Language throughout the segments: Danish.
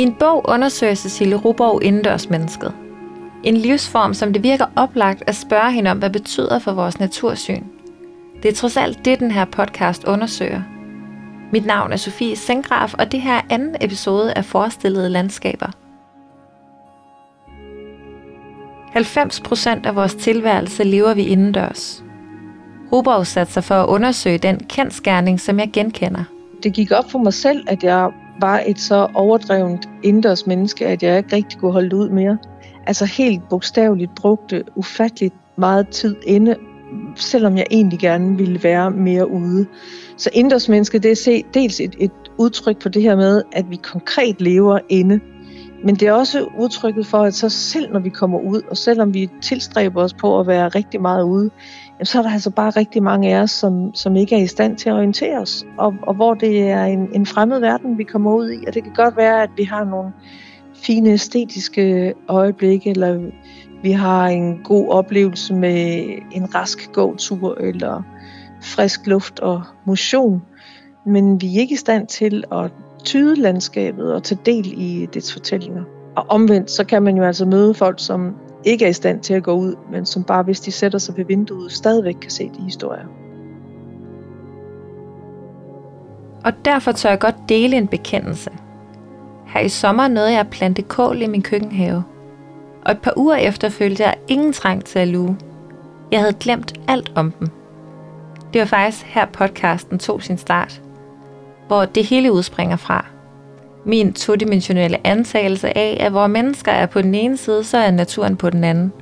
I en bog undersøger Cecilie Ruborg indendørsmennesket. En livsform, som det virker oplagt at spørge hende om, hvad betyder for vores natursyn. Det er trods alt det, den her podcast undersøger. Mit navn er Sofie Sengraf, og det her er anden episode af Forestillede Landskaber. 90% af vores tilværelse lever vi indendørs. Ruborg satte sig for at undersøge den kendskærning, som jeg genkender. Det gik op for mig selv, at jeg var et så overdrevent indendørs menneske, at jeg ikke rigtig kunne holde ud mere. Altså helt bogstaveligt brugte ufatteligt meget tid inde, selvom jeg egentlig gerne ville være mere ude. Så indendørs menneske, det er dels et, et udtryk for det her med, at vi konkret lever inde, men det er også udtrykket for, at så selv når vi kommer ud, og selvom vi tilstræber os på at være rigtig meget ude, så er der altså bare rigtig mange af os, som, som ikke er i stand til at orientere os, og, og hvor det er en, en fremmed verden, vi kommer ud i. Og det kan godt være, at vi har nogle fine æstetiske øjeblikke, eller vi har en god oplevelse med en rask gåtur, eller frisk luft og motion, men vi er ikke i stand til at tyde landskabet og tage del i dets fortællinger. Og omvendt, så kan man jo altså møde folk, som ikke er i stand til at gå ud, men som bare, hvis de sætter sig ved vinduet, stadigvæk kan se de historier. Og derfor tør jeg godt dele en bekendelse. Her i sommer nåede jeg at plante kål i min køkkenhave. Og et par uger efter følte jeg ingen trang til at luge. Jeg havde glemt alt om dem. Det var faktisk her podcasten tog sin start. Hvor det hele udspringer fra – min todimensionelle antagelse af, at hvor mennesker er på den ene side, så er naturen på den anden.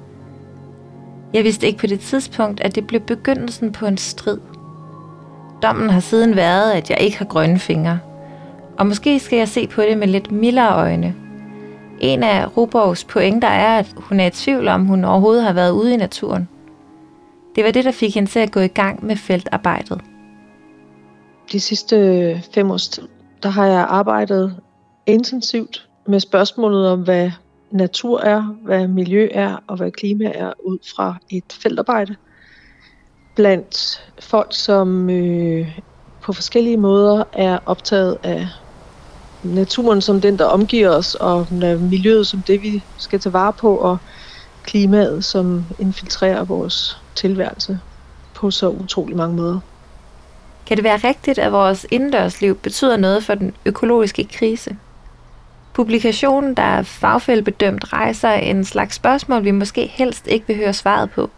Jeg vidste ikke på det tidspunkt, at det blev begyndelsen på en strid. Dommen har siden været, at jeg ikke har grønne fingre. Og måske skal jeg se på det med lidt mildere øjne. En af Ruborgs pointer er, at hun er i tvivl om, hun overhovedet har været ude i naturen. Det var det, der fik hende til at gå i gang med feltarbejdet. De sidste fem års tid, der har jeg arbejdet intensivt med spørgsmålet om, hvad natur er, hvad miljø er og hvad klima er ud fra et feltarbejde blandt folk, som øh, på forskellige måder er optaget af naturen som den, der omgiver os, og miljøet som det, vi skal tage vare på, og klimaet, som infiltrerer vores tilværelse på så utrolig mange måder. Kan det være rigtigt, at vores indendørsliv betyder noget for den økologiske krise? Publikationen, der er fagfældbedømt, rejser en slags spørgsmål, vi måske helst ikke vil høre svaret på.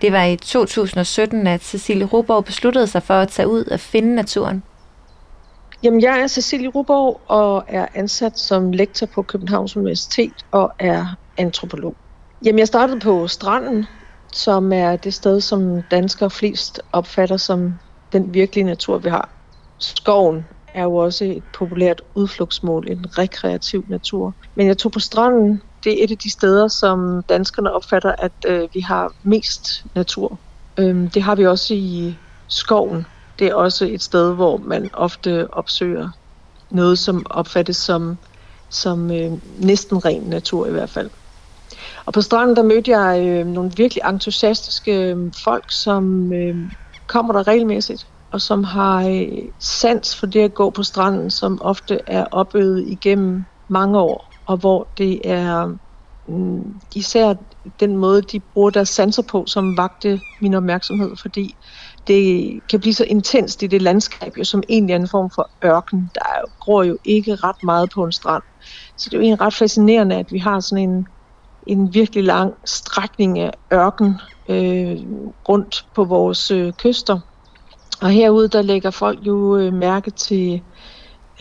Det var i 2017, at Cecilie Ruborg besluttede sig for at tage ud og finde naturen. Jamen, jeg er Cecilie Ruborg og er ansat som lektor på Københavns Universitet og er antropolog. Jamen, jeg startede på Stranden, som er det sted, som danskere flest opfatter som den virkelige natur, vi har. Skoven er jo også et populært udflugtsmål, en rekreativ natur. Men jeg tog på stranden. Det er et af de steder, som danskerne opfatter, at øh, vi har mest natur. Øhm, det har vi også i skoven. Det er også et sted, hvor man ofte opsøger noget, som opfattes som, som øh, næsten ren natur i hvert fald. Og på stranden, der mødte jeg øh, nogle virkelig entusiastiske øh, folk, som øh, kommer der regelmæssigt og som har øh, sans for det at gå på stranden, som ofte er opøvet igennem mange år, og hvor det er mm, især den måde, de bruger deres sanser på, som vagte min opmærksomhed, fordi det kan blive så intenst i det landskab, jo, som egentlig er en form for ørken. Der gror jo ikke ret meget på en strand. Så det er jo egentlig ret fascinerende, at vi har sådan en, en virkelig lang strækning af ørken øh, rundt på vores øh, kyster. Og herude, der lægger folk jo øh, mærke til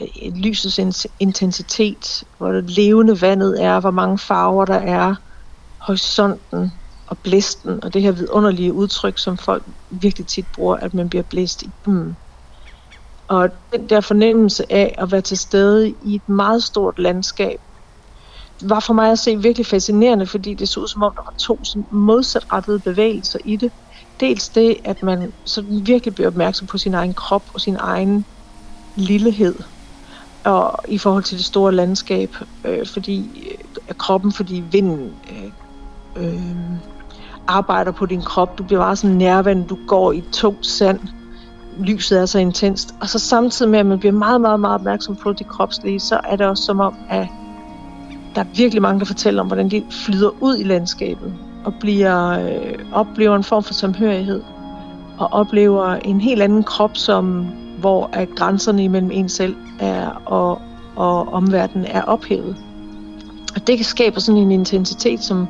øh, lysets intensitet, hvor det levende vandet er, hvor mange farver der er, horisonten og blæsten, og det her vidunderlige udtryk, som folk virkelig tit bruger, at man bliver blæst i dem. Og den der fornemmelse af at være til stede i et meget stort landskab, var for mig at se virkelig fascinerende, fordi det så ud som om, der var to modsatrettede bevægelser i det dels det, at man sådan virkelig bliver opmærksom på sin egen krop og sin egen lillehed og i forhold til det store landskab, øh, fordi øh, kroppen, fordi vinden øh, øh, arbejder på din krop. Du bliver bare sådan nærværende, du går i tungt sand, lyset er så intenst. Og så samtidig med, at man bliver meget, meget, meget opmærksom på det kropslige, så er det også som om, at der er virkelig mange, der fortæller om, hvordan de flyder ud i landskabet og bliver, øh, oplever en form for samhørighed og oplever en helt anden krop, som hvor at grænserne imellem en selv er og, og omverdenen er ophævet. Og det skaber sådan en intensitet, som,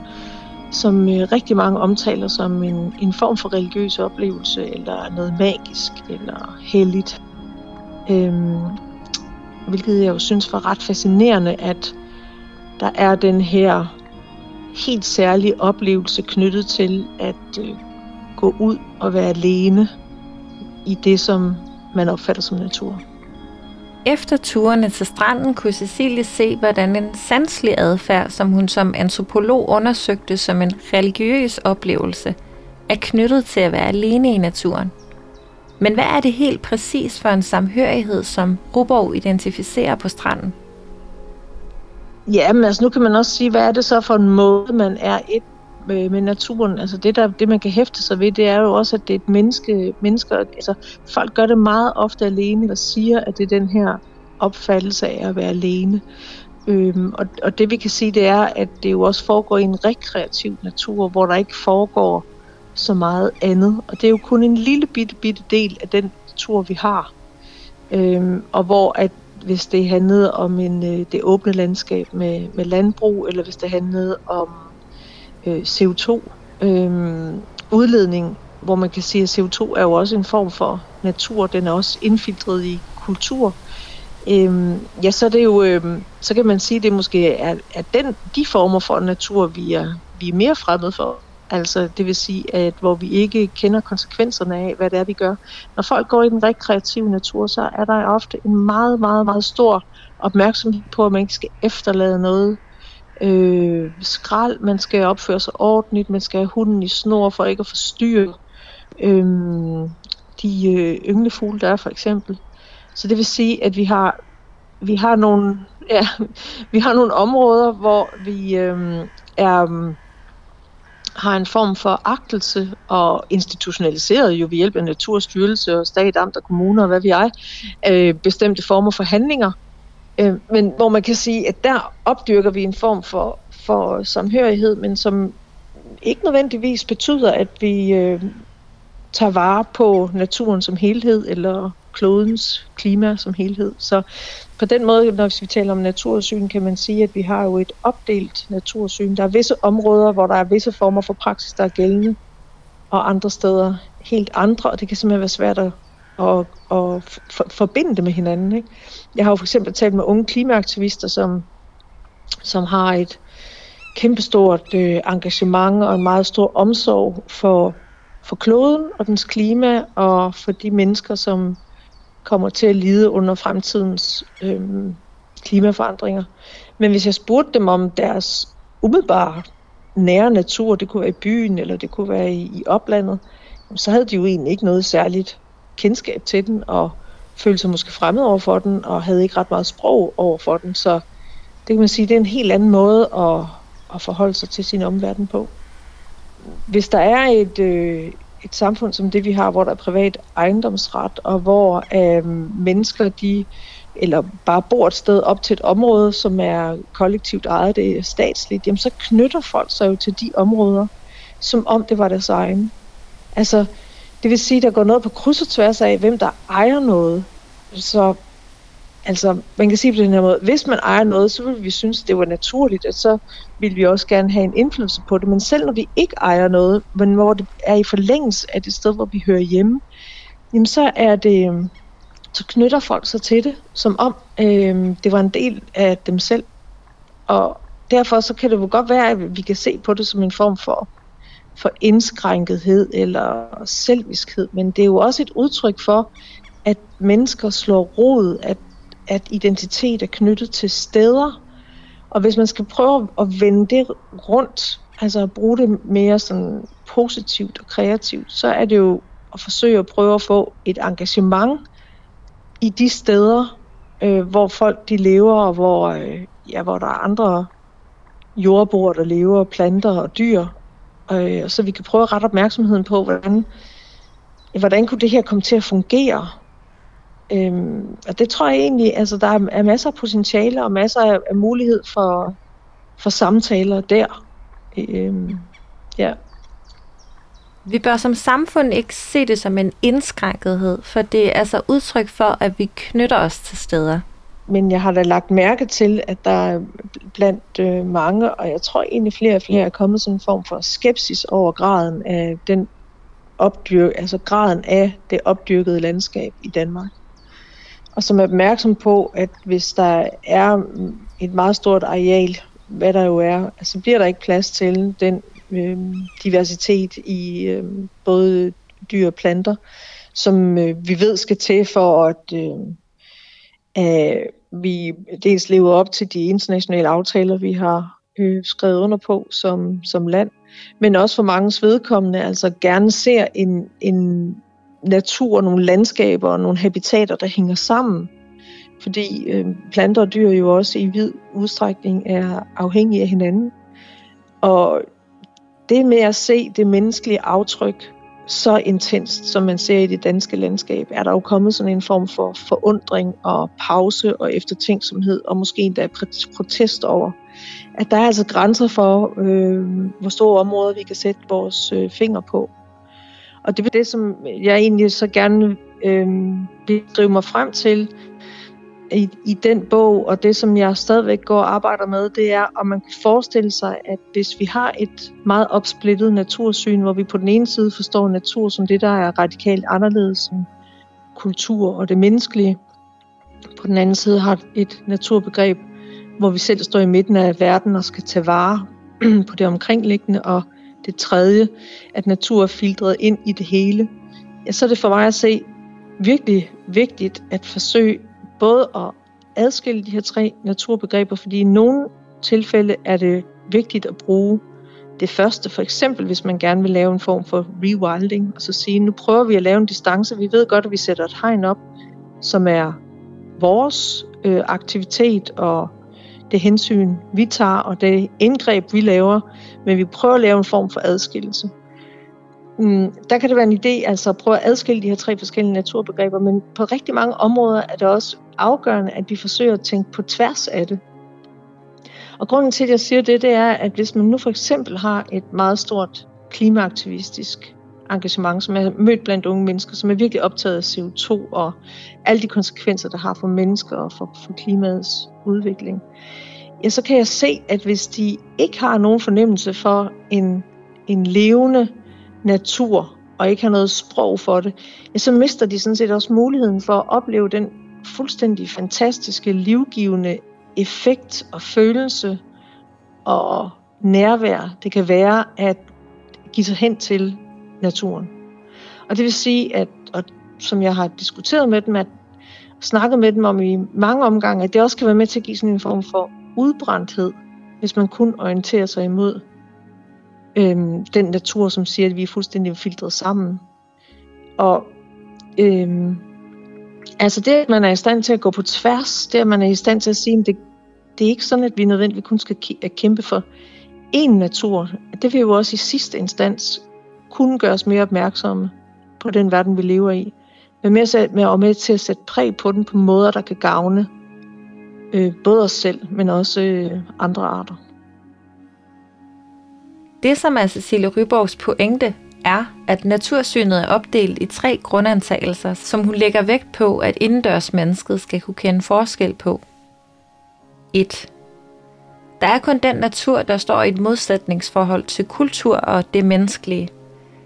som øh, rigtig mange omtaler som en, en form for religiøs oplevelse, eller noget magisk, eller helligt. Øhm, hvilket jeg jo synes var ret fascinerende, at der er den her helt særlig oplevelse knyttet til at øh, gå ud og være alene i det, som man opfatter som natur. Efter turene til stranden kunne Cecilie se, hvordan en sanselig adfærd, som hun som antropolog undersøgte som en religiøs oplevelse, er knyttet til at være alene i naturen. Men hvad er det helt præcis for en samhørighed, som Ruborg identificerer på stranden? Ja, men altså nu kan man også sige, hvad er det så for en måde, man er et med, med naturen. Altså det, der, det, man kan hæfte sig ved, det er jo også, at det er et menneske. Mennesker, altså folk gør det meget ofte alene, og siger, at det er den her opfattelse af at være alene. Øhm, og, og det vi kan sige, det er, at det jo også foregår i en rekreativ natur, hvor der ikke foregår så meget andet. Og det er jo kun en lille bitte, bitte del af den natur, vi har. Øhm, og hvor at hvis det handlede om en, øh, det åbne landskab med, med landbrug, eller hvis det handlede om øh, CO2 øh, udledning, hvor man kan sige, at CO2 er jo også en form for natur, den er også indfiltret i kultur. Øhm, ja, så er det jo, øhm, så kan man sige, at det måske er, er den, de former for natur, vi er, vi er mere fremmede for. Altså det vil sige, at hvor vi ikke kender konsekvenserne af, hvad det er, vi gør. Når folk går i den rekreative natur, så er der ofte en meget, meget, meget stor opmærksomhed på, at man ikke skal efterlade noget øh, skrald, man skal opføre sig ordentligt, man skal have hunden i snor for ikke at forstyrre øh, de øh, ynglefugle, der er for eksempel. Så det vil sige, at vi har vi har nogle ja, vi har nogle områder, hvor vi øh, er har en form for agtelse og institutionaliseret jo ved hjælp af Naturstyrelse og stat, amt og kommuner og hvad vi er, øh, bestemte former for handlinger, Øh, men hvor man kan sige, at der opdyrker vi en form for, for samhørighed, men som ikke nødvendigvis betyder, at vi øh, tager vare på naturen som helhed, eller klodens klima som helhed. Så på den måde, når vi taler om natursyn, kan man sige, at vi har jo et opdelt natursyn. Der er visse områder, hvor der er visse former for praksis, der er gældende, og andre steder helt andre, og det kan simpelthen være svært at, at, at forbinde det med hinanden. Ikke? Jeg har jo for eksempel talt med unge klimaaktivister, som, som har et kæmpestort øh, engagement og en meget stor omsorg for, for kloden og dens klima, og for de mennesker, som kommer til at lide under fremtidens øh, klimaforandringer. Men hvis jeg spurgte dem om deres umiddelbare nære natur, det kunne være i byen, eller det kunne være i, i oplandet, så havde de jo egentlig ikke noget særligt kendskab til den, og følte sig måske fremmed over for den, og havde ikke ret meget sprog over for den. Så det kan man sige, det er en helt anden måde at, at forholde sig til sin omverden på. Hvis der er et, øh, et samfund som det, vi har, hvor der er privat ejendomsret, og hvor øh, mennesker, de eller bare bor et sted op til et område, som er kollektivt ejet, det er statsligt, jamen så knytter folk sig jo til de områder, som om det var deres egen. Altså, det vil sige, der går noget på kryds og tværs af, hvem der ejer noget. Så altså, man kan sige på den her måde, hvis man ejer noget, så vil vi synes, det var naturligt, at så vil vi også gerne have en indflydelse på det. Men selv når vi ikke ejer noget, men hvor det er i forlængelse af det sted, hvor vi hører hjemme, jamen så er det, øhm, så knytter folk sig til det, som om øh, det var en del af dem selv. Og derfor så kan det jo godt være, at vi kan se på det som en form for for indskrænkethed eller selviskhed, men det er jo også et udtryk for, at mennesker slår rod, at, at identitet er knyttet til steder. Og hvis man skal prøve at vende det rundt, altså at bruge det mere sådan positivt og kreativt, så er det jo at forsøge at prøve at få et engagement i de steder, øh, hvor folk de lever, og hvor, øh, ja, hvor der er andre jordboer, der lever, planter og dyr, øh, så vi kan prøve at rette opmærksomheden på, hvordan hvordan kunne det her komme til at fungere? Øhm, og det tror jeg egentlig, altså der er, er masser af potentiale og masser af, af mulighed for, for samtaler der. Øhm, ja. Vi bør som samfund ikke se det som en indskrænkethed, for det er altså udtryk for, at vi knytter os til steder. Men jeg har da lagt mærke til, at der er blandt øh, mange, og jeg tror egentlig flere og flere, er kommet sådan en form for skepsis over graden af den opdyr, altså graden af det opdyrkede landskab i Danmark. Og som er opmærksom på, at hvis der er et meget stort areal, hvad der jo er, altså bliver der ikke plads til den øh, diversitet i øh, både dyr og planter, som øh, vi ved skal til for at øh, øh, vi dels lever op til de internationale aftaler, vi har øh, skrevet under på som, som land, men også for mange vedkommende altså gerne ser en, en natur, nogle landskaber og nogle habitater, der hænger sammen. Fordi øh, planter og dyr jo også i vid udstrækning er afhængige af hinanden. Og det med at se det menneskelige aftryk så intenst, som man ser i det danske landskab, er der jo kommet sådan en form for forundring og pause og eftertænksomhed, og måske endda protest over, at der er altså grænser for, øh, hvor store områder vi kan sætte vores øh, finger på. Og det er det, som jeg egentlig så gerne øh, vil drive mig frem til i, i den bog, og det, som jeg stadigvæk går og arbejder med, det er, om man kan forestille sig, at hvis vi har et meget opsplittet natursyn, hvor vi på den ene side forstår natur som det, der er radikalt anderledes som kultur og det menneskelige, på den anden side har et naturbegreb, hvor vi selv står i midten af verden og skal tage vare på det omkringliggende, og det tredje, at natur er filtreret ind i det hele, ja, så er det for mig at se virkelig vigtigt at forsøge både at adskille de her tre naturbegreber, fordi i nogle tilfælde er det vigtigt at bruge det første, for eksempel hvis man gerne vil lave en form for rewilding, og så sige, nu prøver vi at lave en distance, vi ved godt, at vi sætter et hegn op, som er vores øh, aktivitet og det hensyn, vi tager, og det indgreb, vi laver, men vi prøver at lave en form for adskillelse. Mm, der kan det være en idé altså at prøve at adskille de her tre forskellige naturbegreber, men på rigtig mange områder er det også afgørende, at vi forsøger at tænke på tværs af det. Og grunden til, at jeg siger det, det er, at hvis man nu for eksempel har et meget stort klimaaktivistisk engagement, som er mødt blandt unge mennesker, som er virkelig optaget af CO2 og alle de konsekvenser, der har for mennesker og for, for klimaets udvikling, ja, så kan jeg se, at hvis de ikke har nogen fornemmelse for en, en levende natur, og ikke har noget sprog for det, ja, så mister de sådan set også muligheden for at opleve den fuldstændig fantastiske, livgivende effekt og følelse og nærvær, det kan være at give sig hen til naturen. Og det vil sige, at og som jeg har diskuteret med dem, at snakket med dem om i mange omgange, at det også kan være med til at give sådan en form for udbrændthed, hvis man kun orienterer sig imod øhm, den natur, som siger, at vi er fuldstændig filtreret sammen. Og øhm, altså det, at man er i stand til at gå på tværs, det at man er i stand til at sige, at det, det er ikke sådan, at vi nødvendigvis kun skal kæmpe for én natur. Det vil jo også i sidste instans kunne gøre os mere opmærksomme på den verden, vi lever i. Men med, med, og med til at sætte præg på den på måder, der kan gavne øh, både os selv, men også øh, andre arter. Det, som er Cecilie Ryborgs pointe, er, at natursynet er opdelt i tre grundantagelser, som hun lægger vægt på, at indendørs mennesket skal kunne kende forskel på. 1. Der er kun den natur, der står i et modsætningsforhold til kultur og det menneskelige.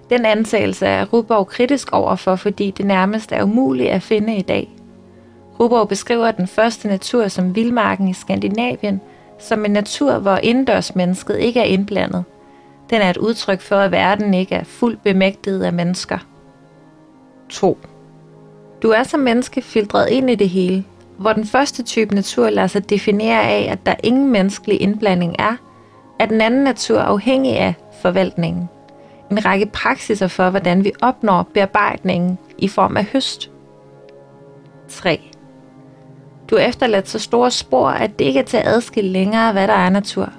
Den antagelse er Ruborg kritisk overfor, fordi det nærmest er umuligt at finde i dag. Ruborg beskriver den første natur som vildmarken i Skandinavien, som en natur, hvor indendørsmennesket ikke er indblandet – den er et udtryk for, at verden ikke er fuldt bemægtiget af mennesker. 2. Du er som menneske filtreret ind i det hele, hvor den første type natur lader sig definere af, at der ingen menneskelig indblanding er, er den anden natur afhængig af forvaltningen. En række praksiser for, hvordan vi opnår bearbejdningen i form af høst. 3. Du har efterladt så store spor, at det ikke er til at adskille længere, hvad der er natur.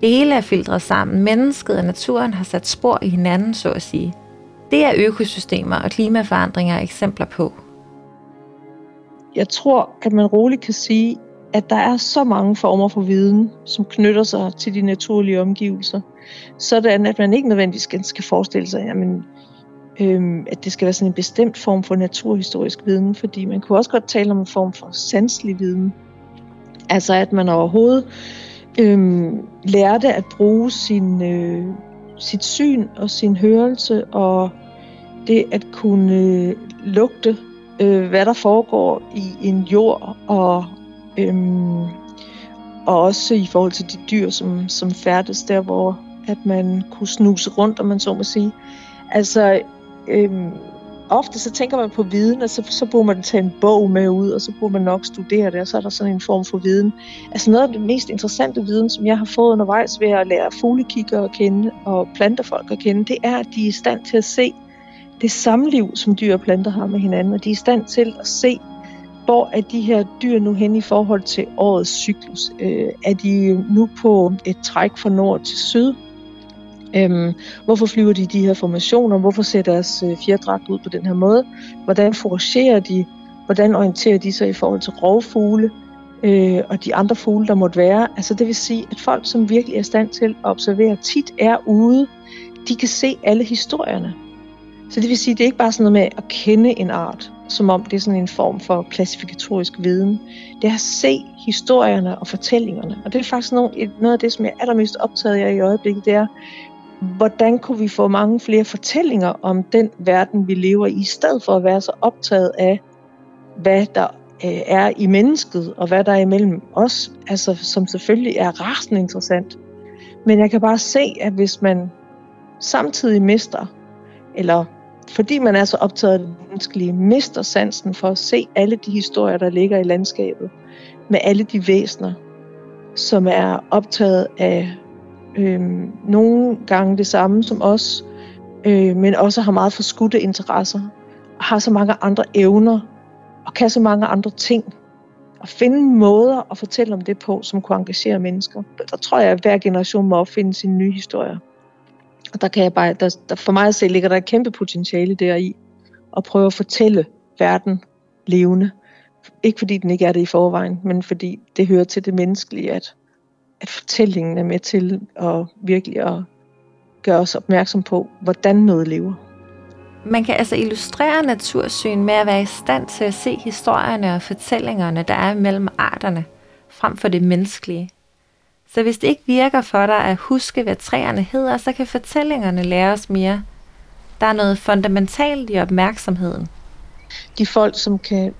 Det hele er filtreret sammen. Mennesket og naturen har sat spor i hinanden, så at sige. Det er økosystemer og klimaforandringer eksempler på. Jeg tror, at man roligt kan sige, at der er så mange former for viden, som knytter sig til de naturlige omgivelser, sådan at man ikke nødvendigvis skal forestille sig, jamen, øhm, at det skal være sådan en bestemt form for naturhistorisk viden, fordi man kunne også godt tale om en form for sanselig viden. Altså at man overhovedet øhm, lærte at bruge sin, øh, sit syn og sin hørelse og det at kunne øh, lugte, øh, hvad der foregår i en jord og øhm, og også i forhold til de dyr, som, som færdes der, hvor at man kunne snuse rundt, om man så må sige. Altså, øhm, ofte så tænker man på viden, og så, så burde man tage en bog med ud, og så burde man nok studere det, og så er der sådan en form for viden. Altså noget af det mest interessante viden, som jeg har fået undervejs ved at lære fuglekikker at kende og plantefolk at kende, det er, at de er i stand til at se det samliv, som dyr og planter har med hinanden, og de er i stand til at se, hvor er de her dyr nu hen i forhold til årets cyklus? Øh, er de nu på et træk fra nord til syd? Øhm, hvorfor flyver de i de her formationer? Hvorfor ser deres øh, fjerdragt ud på den her måde? Hvordan foragerer de? Hvordan orienterer de sig i forhold til rovfugle øh, og de andre fugle, der måtte være? Altså det vil sige, at folk, som virkelig er i stand til at observere, tit er ude, de kan se alle historierne. Så det vil sige, at det er ikke bare sådan noget med at kende en art, som om det er sådan en form for klassifikatorisk viden. Det er at se historierne og fortællingerne. Og det er faktisk noget, noget af det, som jeg er allermest optaget af i øjeblikket, det er, hvordan kunne vi få mange flere fortællinger om den verden, vi lever i, i stedet for at være så optaget af, hvad der øh, er i mennesket, og hvad der er imellem os, altså, som selvfølgelig er rasende interessant. Men jeg kan bare se, at hvis man samtidig mister, eller fordi man er så optaget af det menneskelige, mister sansen for at se alle de historier, der ligger i landskabet, med alle de væsener, som er optaget af øh, nogle gange det samme som os, øh, men også har meget forskudte interesser, og har så mange andre evner, og kan så mange andre ting. Og finde måder at fortælle om det på, som kunne engagere mennesker. Der tror jeg, at hver generation må opfinde sin nye historie. Og der kan jeg bare, der, der for mig at se, ligger der et kæmpe potentiale deri, at prøve at fortælle verden levende. Ikke fordi den ikke er det i forvejen, men fordi det hører til det menneskelige, at at fortællingen er med til at virkelig at gøre os opmærksom på, hvordan noget lever. Man kan altså illustrere natursyn med at være i stand til at se historierne og fortællingerne, der er mellem arterne, frem for det menneskelige. Så hvis det ikke virker for dig at huske, hvad træerne hedder, så kan fortællingerne lære os mere. Der er noget fundamentalt i opmærksomheden. De folk, som kan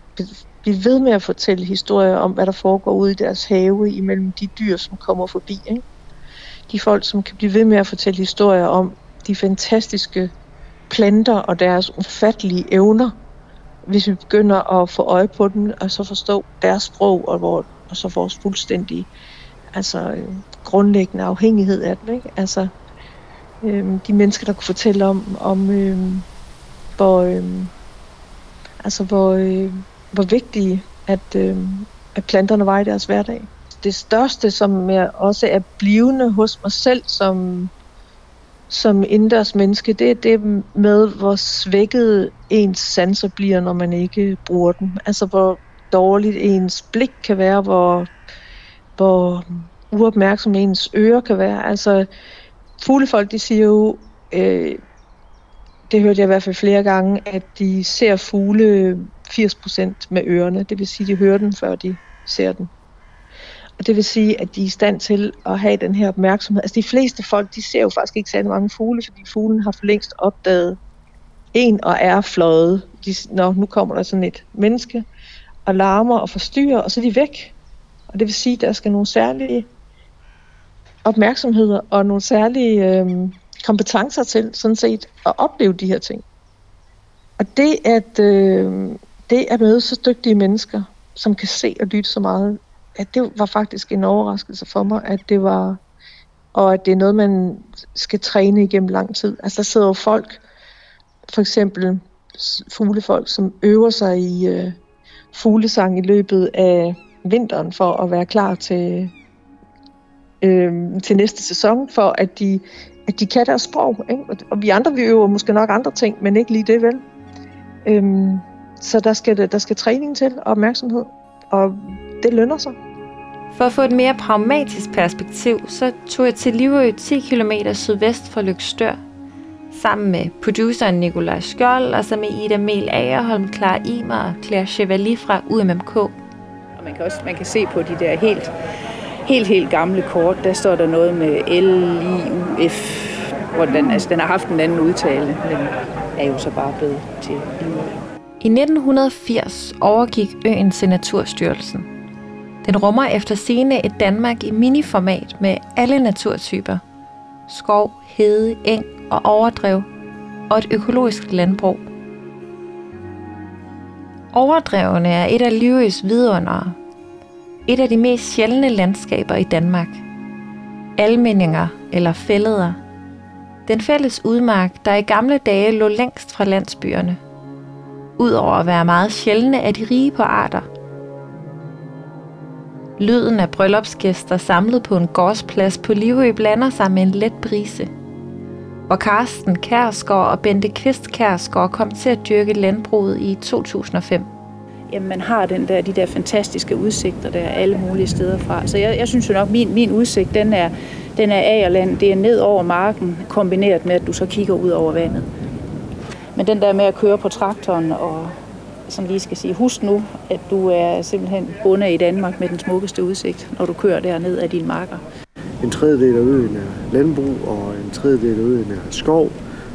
blive ved med at fortælle historier om, hvad der foregår ude i deres have imellem de dyr, som kommer forbi. Ikke? De folk, som kan blive ved med at fortælle historier om de fantastiske planter og deres ufattelige evner, hvis vi begynder at få øje på dem, og så forstå deres sprog, og, hvor, og så vores fuldstændige altså, øh, grundlæggende afhængighed af den. Ikke? Altså, øhm, de mennesker, der kunne fortælle om, om øhm, hvor, øhm, altså, hvor, øh, hvor vigtige at, øh, at planterne var i deres hverdag. Det største, som jeg også er blivende hos mig selv som, som indendørs menneske, det er det med, hvor svækket ens sanser bliver, når man ikke bruger dem. Altså hvor dårligt ens blik kan være, hvor, hvor uopmærksom ens ører kan være. Altså fuglefolk, de siger jo, øh, det hørte jeg i hvert fald flere gange, at de ser fugle 80% med ørerne. Det vil sige, de hører den, før de ser den. Og det vil sige, at de er i stand til at have den her opmærksomhed. Altså de fleste folk, de ser jo faktisk ikke særlig mange fugle, fordi fuglen har for længst opdaget en og er fløjet. De, når nu kommer der sådan et menneske og larmer og forstyrrer, og så er de væk. Og det vil sige, at der skal nogle særlige opmærksomheder og nogle særlige øh, kompetencer til sådan set at opleve de her ting. Og det at, øh, det at møde så dygtige mennesker, som kan se og lytte så meget, at det var faktisk en overraskelse for mig, at det var, og at det er noget, man skal træne igennem lang tid. Altså der sidder jo folk, for eksempel fuglefolk, som øver sig i øh, fuglesang i løbet af vinteren for at være klar til, øh, til næste sæson, for at de at de kan deres sprog. Ikke? Og vi andre, vi øver måske nok andre ting, men ikke lige det vel. Øhm, så der skal, der skal træning til og opmærksomhed, og det lønner sig. For at få et mere pragmatisk perspektiv, så tog jeg til Livø 10 km sydvest for Lykstør, sammen med produceren Nikolaj Skjold, og så med Ida Mel Agerholm, Clara Imer og Claire Chevalier fra UMMK. Og man kan også man kan se på de der helt, helt, helt gamle kort, der står der noget med L-I-U-F, hvor den, altså, den har haft en anden udtale, men er jo så bare blevet til I 1980 overgik øen til Naturstyrelsen. Den rummer efter sine et Danmark i miniformat med alle naturtyper. Skov, hede, eng og overdrev og et økologisk landbrug. Overdrevene er et af livets vidundere. Et af de mest sjældne landskaber i Danmark. Almenninger eller fælleder. Den fælles udmark, der i gamle dage lå længst fra landsbyerne – Udover at være meget sjældne, er de rige på arter. Lyden af bryllupsgæster samlet på en gårdsplads på Livø blander sig med en let brise. Hvor Karsten Kærsgaard og Bente Kvist Kærsgaard kom til at dyrke landbruget i 2005. Jamen, man har den der, de der fantastiske udsigter der alle mulige steder fra. Så jeg, jeg synes jo nok, at min, min udsigt, den er, den er agerland. Det er ned over marken, kombineret med, at du så kigger ud over vandet. Men den der med at køre på traktoren og som lige skal sige, husk nu, at du er simpelthen bundet i Danmark med den smukkeste udsigt, når du kører derned af din marker. En tredjedel af øen er landbrug, og en tredjedel af øen er skov,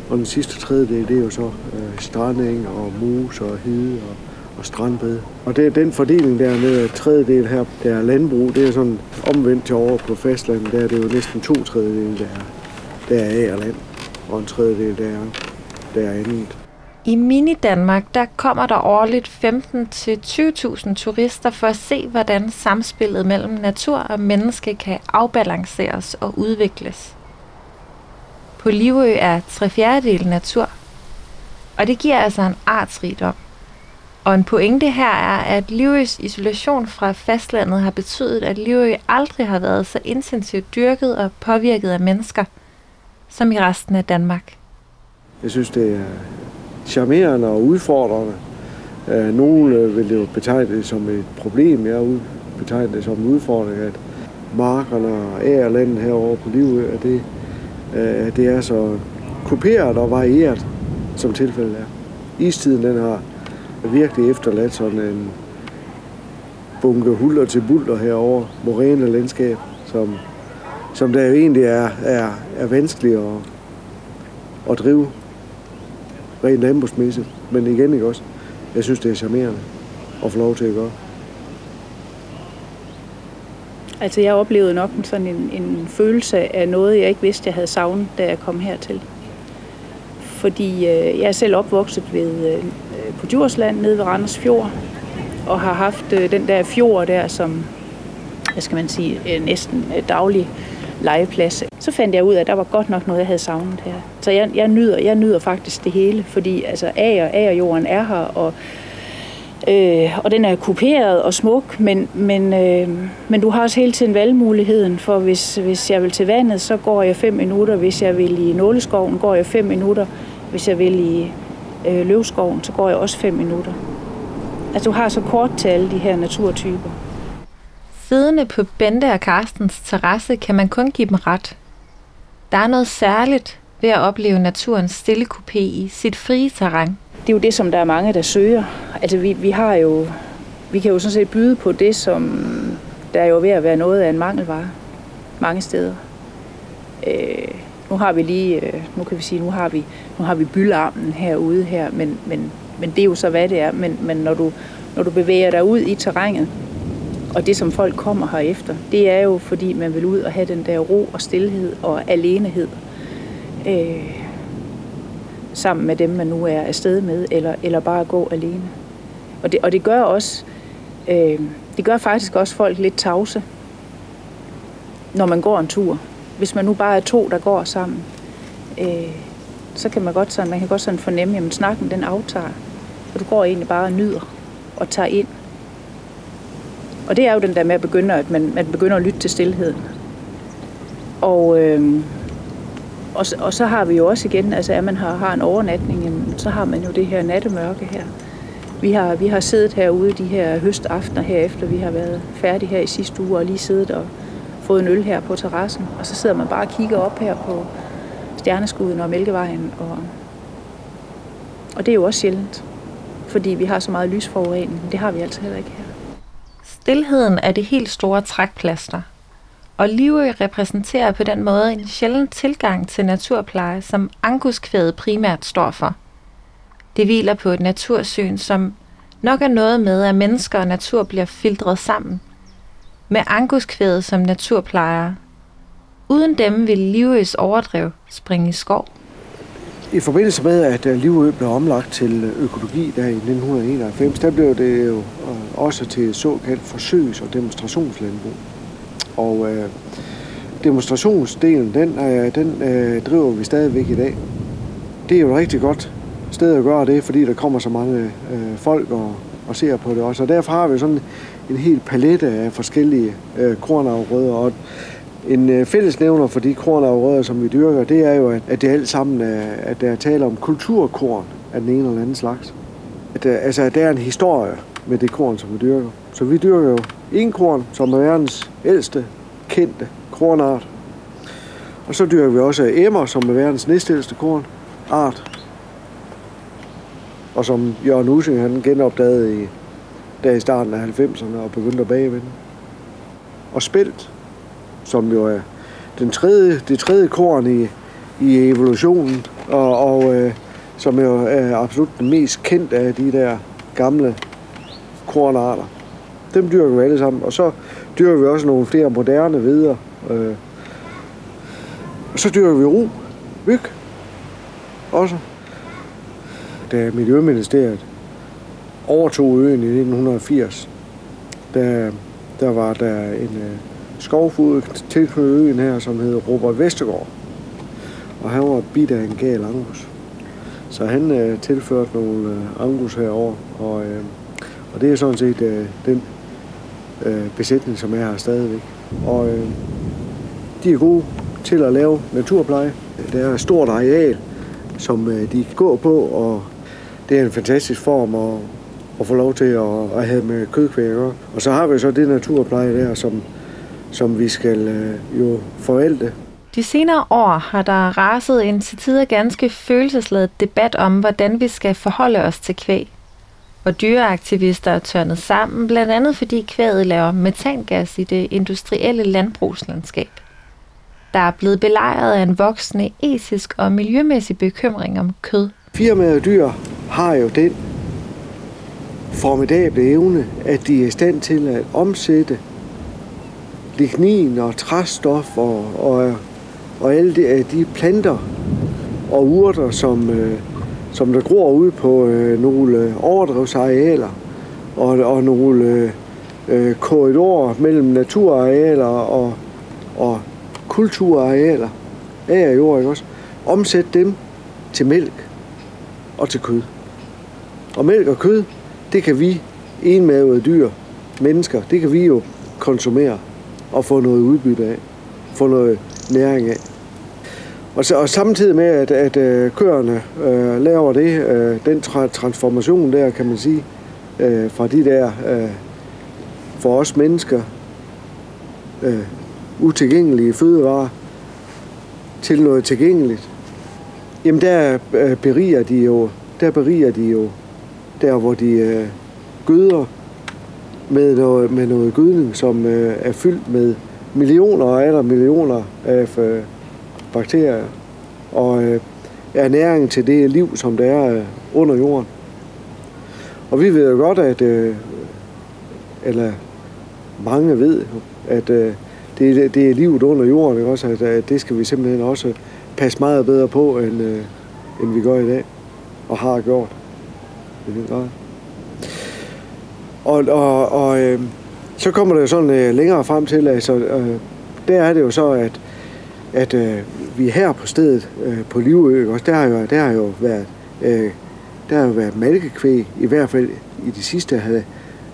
og den sidste tredjedel, det er jo så øh, strandeng og mus og hede og, og strandbed. Og det er den fordeling der med at tredjedel her, der er landbrug, det er sådan omvendt til over på fastlandet, der er det jo næsten to tredjedel, der er, der er land og en tredjedel, der er derinde. I Mini-Danmark der kommer der årligt 15-20.000 turister for at se, hvordan samspillet mellem natur og menneske kan afbalanceres og udvikles. På Livø er tre fjerdedel natur, og det giver altså en artsrigdom. Og en pointe her er, at Livøs isolation fra fastlandet har betydet, at Livø aldrig har været så intensivt dyrket og påvirket af mennesker, som i resten af Danmark. Jeg synes, det er charmerende og udfordrende. Øh, Nogle øh, vil jo betegne det som et problem. Jeg betegner det som en udfordring, at markerne og ærlandet herovre på Livø, at det, øh, at det er så kuperet og varieret, som tilfældet er. Istiden den har virkelig efterladt sådan en bunke huller til bulter herover moræne landskab, som, som der jo egentlig er, er, er vanskeligt at, at drive rent landbrugsmæssigt. Men igen, ikke også? Jeg synes, det er charmerende at få lov til at gøre. Altså, jeg oplevede nok sådan en, en følelse af noget, jeg ikke vidste, jeg havde savnet, da jeg kom hertil. Fordi øh, jeg er selv opvokset ved, øh, på Djursland, nede ved Randers Fjord, og har haft øh, den der fjord der, som, hvad skal man sige, øh, næsten øh, daglig legeplads. Så fandt jeg ud af, at der var godt nok noget, jeg havde savnet her. Så jeg, jeg, nyder, jeg nyder faktisk det hele, fordi altså, ager, agerjorden er her, og, øh, og den er kuperet og smuk, men, men, øh, men du har også hele tiden valgmuligheden, for hvis, hvis jeg vil til vandet, så går jeg fem minutter. Hvis jeg vil i nåleskoven, går jeg fem minutter. Hvis jeg vil i øh, løvskoven, så går jeg også fem minutter. Altså du har så kort til alle de her naturtyper. Siddende på Bente og Carstens terrasse kan man kun give dem ret. Der er noget særligt ved at opleve naturens stille kupé i sit frie terræn. Det er jo det, som der er mange, der søger. Altså vi, vi har jo, vi kan jo sådan set byde på det, som der er jo ved at være noget af en mangelvare mange steder. Øh, nu har vi lige, øh, nu kan vi sige, nu har vi, nu har vi bylarmen herude her, men, men, men det er jo så, hvad det er. Men, men når, du, når du bevæger dig ud i terrænet, og det, som folk kommer her efter, det er jo, fordi man vil ud og have den der ro og stillhed og alenehed. Øh, sammen med dem, man nu er afsted med, eller, eller bare gå alene. Og det, og det gør også, øh, det gør faktisk også folk lidt tavse, når man går en tur. Hvis man nu bare er to, der går sammen, øh, så kan man godt sådan, man kan godt sådan fornemme, at snakken den aftager. Og du går egentlig bare og nyder og tager ind og det er jo den der med at begynde, at man, man begynder at lytte til stillheden. Og, øh, og, og så har vi jo også igen, altså at man har, har en overnatning, så har man jo det her nattemørke her. Vi har, vi har siddet herude de her høstaftener herefter, vi har været færdige her i sidste uge, og lige siddet og fået en øl her på terrassen, og så sidder man bare og kigger op her på stjerneskuden og Mælkevejen, og, og det er jo også sjældent, fordi vi har så meget lysforurening, det har vi altså heller ikke her. Stilheden er det helt store trækplaster, og Livø repræsenterer på den måde en sjælden tilgang til naturpleje, som anguskvædet primært står for. Det hviler på et natursyn, som nok er noget med, at mennesker og natur bliver filtreret sammen. Med anguskvædet som naturplejer. Uden dem vil Livøs overdrev springe i skov. I forbindelse med, at øh, Livø blev omlagt til øh, økologi der i 1991, der blev det jo øh, også til såkaldt forsøgs- og demonstrationslandbrug. Og øh, demonstrationsdelen, den, øh, den øh, driver vi stadigvæk i dag. Det er jo et rigtig godt sted at gøre det, fordi der kommer så mange øh, folk og, og ser på det også. Og derfor har vi sådan en hel palette af forskellige øh, kornafgrøder. Og en øh, fællesnævner for de kornafgrøder, som vi dyrker, det er jo, at, at det alt sammen er, at der er tale om kulturkorn af den ene eller anden slags. At, øh, altså, at der er en historie med det korn, som vi dyrker. Så vi dyrker jo enkorn, som er verdens ældste kendte kornart. Og så dyrker vi også emmer, som er verdens næstældste kornart. Og som Jørgen Using han genopdagede i, der i starten af 90'erne og begyndte at bagvende. Og spelt, som jo er den tredje, det tredje korn i, i evolutionen, og, og øh, som jo er absolut den mest kendte af de der gamle kornarter. Dem dyrker vi alle sammen. Og så dyrker vi også nogle flere moderne videre. Øh. Og så dyrker vi ro, myg også. Da Miljøministeriet overtog øen i 1980, der, der var der en øh, skovfod tilknyttet øen her, som hed Robert Vestergaard. Og han var bidt af en gal angus. Så han øh, tilførte nogle øh, angus herover, og, øh, og det er sådan set øh, den øh, besætning, som er her stadigvæk. Og øh, de er gode til at lave naturpleje. Der er et stort areal, som øh, de går på, og det er en fantastisk form at, at få lov til at, at have med kødkvæger. Og så har vi så det naturpleje der, som, som vi skal øh, jo forvalte. De senere år har der raset en til tider ganske følelsesladet debat om, hvordan vi skal forholde os til kvæg og dyreaktivister er tørnet sammen, blandt andet fordi kvædet laver metangas i det industrielle landbrugslandskab. Der er blevet belejret af en voksende etisk og miljømæssig bekymring om kød. Firmaet dyr har jo den formidable evne, at de er i stand til at omsætte lignin og træstof og, og, og alle de, de planter og urter, som, øh, som der gror ud på øh, nogle øh, overdrevsarealer og, og nogle øh, øh, korridorer mellem naturarealer og, og kulturarealer af jord, ikke også? Omsæt dem til mælk og til kød. Og mælk og kød, det kan vi enmavede dyr, mennesker, det kan vi jo konsumere og få noget udbytte af, få noget næring af. Og, så, og samtidig med, at, at øh, køerne øh, laver det, øh, den tra- transformation der, kan man sige, øh, fra de der øh, for os mennesker øh, utilgængelige fødevarer til noget tilgængeligt, jamen der øh, beriger de jo, der beriger de jo der, hvor de øh, gøder med noget, med noget gødning, som øh, er fyldt med millioner og eller millioner af øh, bakterier og øh, ernæring til det liv, som der er øh, under jorden. Og vi ved jo godt, at øh, eller mange ved, at øh, det, det er livet under jorden, ikke? også, at, at det skal vi simpelthen også passe meget bedre på, end, øh, end vi gør i dag, og har gjort. Og, og, og øh, så kommer det jo sådan øh, længere frem til, altså, øh, der er det jo så, at at øh, vi her på stedet øh, på Livø, også, der har jo, der har jo været, øh, der har jo været malkekvæg, i hvert fald i de sidste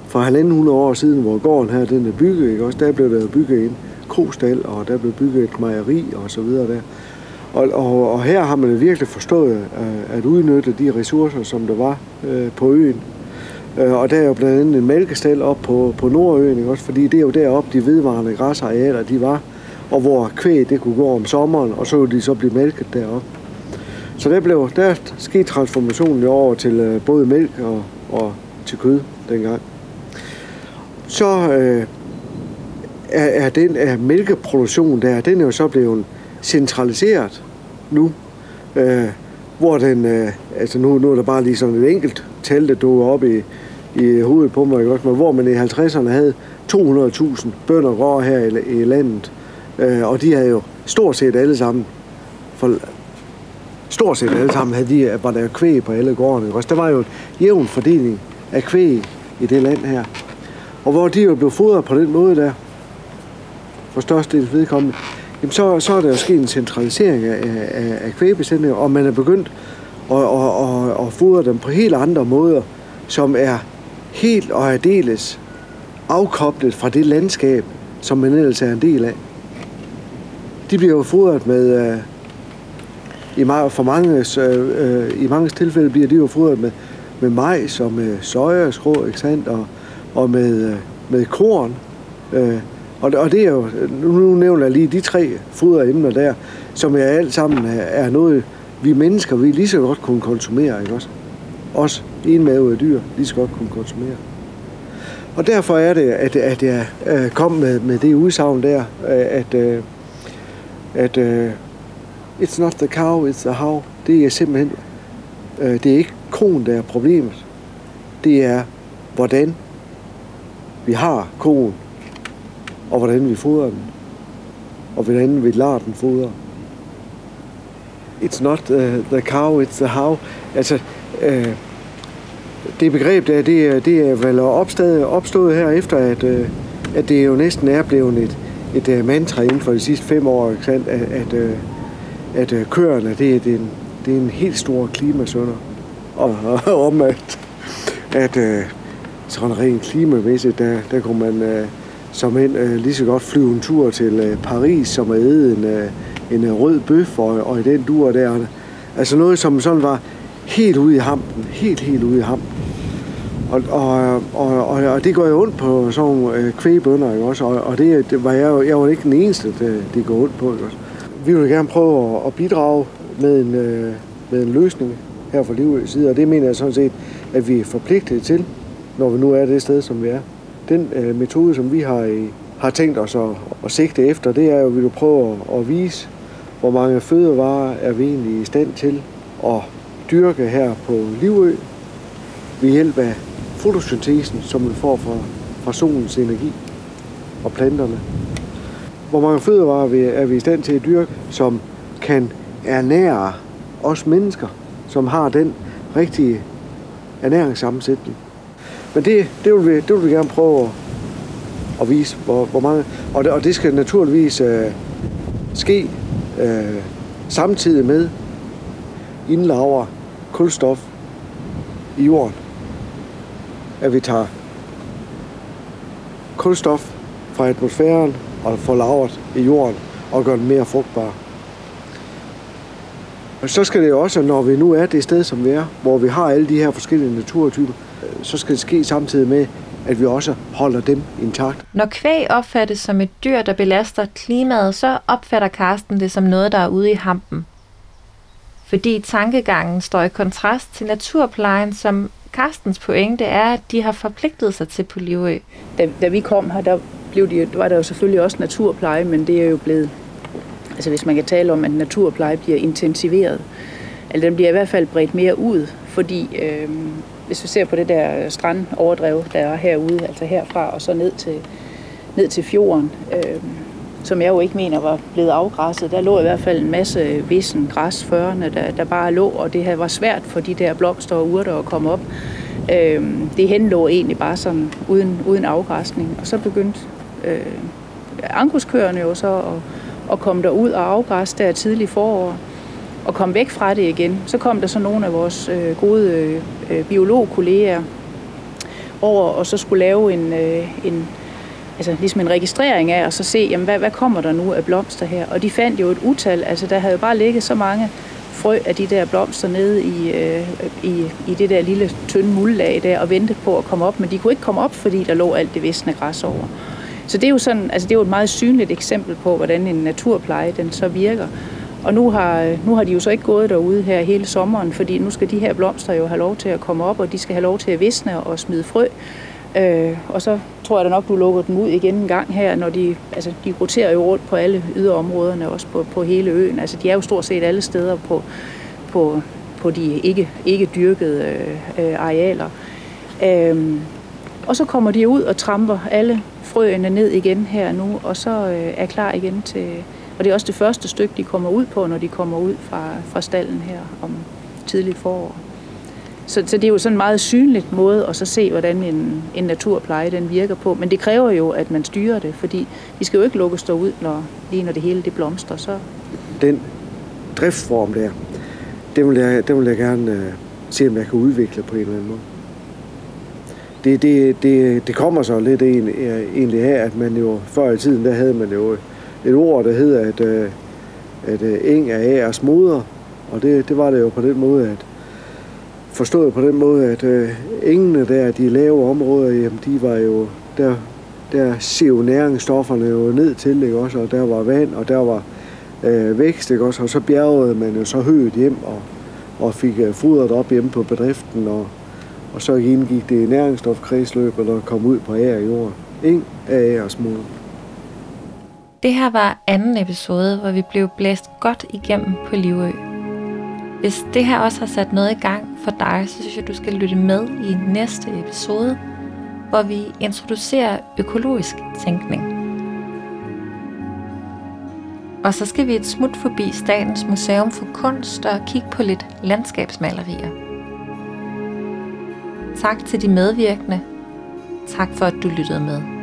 for halvanden hundrede år siden, hvor gården her den er bygget, ikke? Også der blev der bygget en krostal, og der blev bygget et mejeri og så videre der. Og, og, og her har man virkelig forstået øh, at udnytte de ressourcer, som der var øh, på øen. Øh, og der er jo blandt andet en mælkestal op på, på Nordøen, ikke også? fordi det er jo deroppe, de vedvarende græsarealer de var, og hvor kvæg det kunne gå om sommeren, og så ville de så blive mælket deroppe. Så der, blev, der skete transformationen over til øh, både mælk og, og til kød dengang. Så øh, er, er den er mælkeproduktion der, den er jo så blevet centraliseret nu, øh, hvor den, øh, altså nu, nu er der bare lige sådan et enkelt tal, der dukker op i, i hovedet på mig, ikke også? men hvor man i 50'erne havde 200.000 bønder rå her i, i landet, øh, og de havde jo stort set alle sammen, for, stort set alle sammen havde de, øh, var der kvæg på alle gårdene, ikke også? Der var jo en jævn fordeling af kvæg i det land her, og hvor de jo blev fodret på den måde der, for størstedelens vedkommende, jamen så, så er der jo sket en centralisering af, af, af kvægbesætninger, og man er begyndt at, at, at, at fodre dem på helt andre måder, som er helt og aldeles afkoblet fra det landskab, som man ellers er en del af. De bliver jo fodret med, uh, i, meget, for mange, øh, øh, i mange tilfælde bliver de jo fodret med, med majs og med sojastrå, ikke sandt? Og, og med, øh, med korn. Øh, og, og det er jo, nu nævner jeg lige de tre foderemner der, som er alt sammen er noget, vi mennesker, vi lige så godt kunne konsumere, ikke også? Også enmavede dyr lige så godt kunne konsumere. Og derfor er det, at, at jeg kom med, med det udsagn der, at, at, øh, uh, it's not the cow, it's the how. Det er simpelthen, uh, det er ikke konen, der er problemet. Det er, hvordan vi har konen, og hvordan vi fodrer den, og hvordan vi lader den fodre. It's not uh, the cow, it's the how. Altså, uh, det begreb der, det, det er vel opstået, opstået her efter, at, uh, at det jo næsten er blevet et, et øh, uh, mantra inden for de sidste fem år, ikke sandt? at, at, uh, at uh, køerne, det er, det, er en, det er en helt stor klimasønder. Og, og om at, at uh, sådan rent klimamæssigt, der, der kunne man uh, som en uh, lige så godt flyve en tur til uh, Paris, som at æde en, uh, en uh, rød bøf, og, og i den dur der. Altså noget, som sådan var helt ude i hampen. Helt, helt ude i hampen. Og, og, og, og, og det går jo ondt på sådan nogle øh, kvægbønder, ikke også? Og, og det, det var jeg, jeg var ikke den eneste, det, det går ondt på, ikke også? Vi vil gerne prøve at, at bidrage med en, øh, med en løsning her fra Livøs side, og det mener jeg sådan set, at vi er forpligtet til, når vi nu er det sted, som vi er. Den øh, metode, som vi har, i, har tænkt os at, at sigte efter, det er jo, at vi vil prøve at, at vise, hvor mange fødevarer er vi egentlig i stand til at dyrke her på Livø ved hjælp af fotosyntesen, som vi får fra, fra solens energi og planterne. Hvor mange fødevarer er vi i stand til at dyrke, som kan ernære os mennesker, som har den rigtige ernæringssammensætning. Men det, det, vil, vi, det vil vi gerne prøve at, at vise, hvor, hvor mange. Og det, og det skal naturligvis øh, ske øh, samtidig med indlaver kulstof i jorden. At vi tager kulstof fra atmosfæren og får lavet i jorden og gør den mere frugtbar. Og så skal det jo også, når vi nu er det sted, som vi er, hvor vi har alle de her forskellige naturtyper, øh, så skal det ske samtidig med, at vi også holder dem intakt. Når kvæg opfattes som et dyr, der belaster klimaet, så opfatter Karsten det som noget, der er ude i hampen. Fordi tankegangen står i kontrast til naturplejen, som Karstens pointe er, at de har forpligtet sig til på Livø. Da, da vi kom her, der blev de, var der jo selvfølgelig også naturpleje, men det er jo blevet, altså hvis man kan tale om, at naturpleje bliver intensiveret, eller den bliver i hvert fald bredt mere ud, fordi øh, hvis vi ser på det der strandoverdrev, der er herude, altså herfra og så ned til, ned til fjorden, øh, som jeg jo ikke mener var blevet afgræsset. Der lå i hvert fald en masse øh, vissen græs førende, der, der bare lå, og det var svært for de der blomster og urter at komme op. Øh, det henlå egentlig bare sådan uden, uden afgræsning. Og så begyndte øh, ankuskøerne jo så at, at komme derud og afgræsse der tidlig forår og komme væk fra det igen. Så kom der så nogle af vores øh, gode øh, øh biologkolleger over, og så skulle lave en, øh, en altså ligesom en registrering af, og så se, jamen, hvad, hvad kommer der nu af blomster her? Og de fandt jo et utal, altså der havde jo bare ligget så mange frø af de der blomster nede i, øh, i, i det der lille tynde muldlag der, og ventede på at komme op, men de kunne ikke komme op, fordi der lå alt det visne græs over. Så det er jo sådan, altså det er jo et meget synligt eksempel på, hvordan en naturpleje den så virker. Og nu har, øh, nu har de jo så ikke gået derude her hele sommeren, fordi nu skal de her blomster jo have lov til at komme op, og de skal have lov til at visne og smide frø. Øh, og så tror jeg da nok, du lukker dem ud igen en gang her, når de, altså, de roterer jo rundt på alle yderområderne, også på, på hele øen. Altså, de er jo stort set alle steder på, på, på de ikke, ikke dyrkede øh, arealer. Øhm, og så kommer de ud og tramper alle frøene ned igen her nu, og så øh, er klar igen til... Og det er også det første stykke, de kommer ud på, når de kommer ud fra, fra stallen her om tidlig forår. Så, så det er jo sådan en meget synligt måde at så se, hvordan en, en naturpleje den virker på. Men det kræver jo, at man styrer det, fordi de skal jo ikke lukkes ud, når, lige når det hele det blomstrer. Så. Den driftsform der, den vil jeg, den vil jeg gerne uh, se, om jeg kan udvikle på en eller anden måde. Det, det, det, det kommer så lidt øh, egentlig af, at man jo før i tiden, der havde man jo et ord, der hedder, at, øh, at øh, eng er æres moder. Og det, det var det jo på den måde, at forstået på den måde, at øh, engene der, de lave områder, jamen, de var jo, der, der siv næringsstofferne jo ned til, ikke også, og der var vand, og der var øh, vækst, ikke også, og så bjergede man jo så højt hjem, og, og fik øh, fodret op hjemme på bedriften, og, og så indgik det i næringsstofkredsløbet og kom ud på ære jord. Eng af æresmoden. Det her var anden episode, hvor vi blev blæst godt igennem på Livø. Hvis det her også har sat noget i gang for dig, så synes jeg, du skal lytte med i næste episode, hvor vi introducerer økologisk tænkning. Og så skal vi et smut forbi Statens Museum for Kunst og kigge på lidt landskabsmalerier. Tak til de medvirkende. Tak for, at du lyttede med.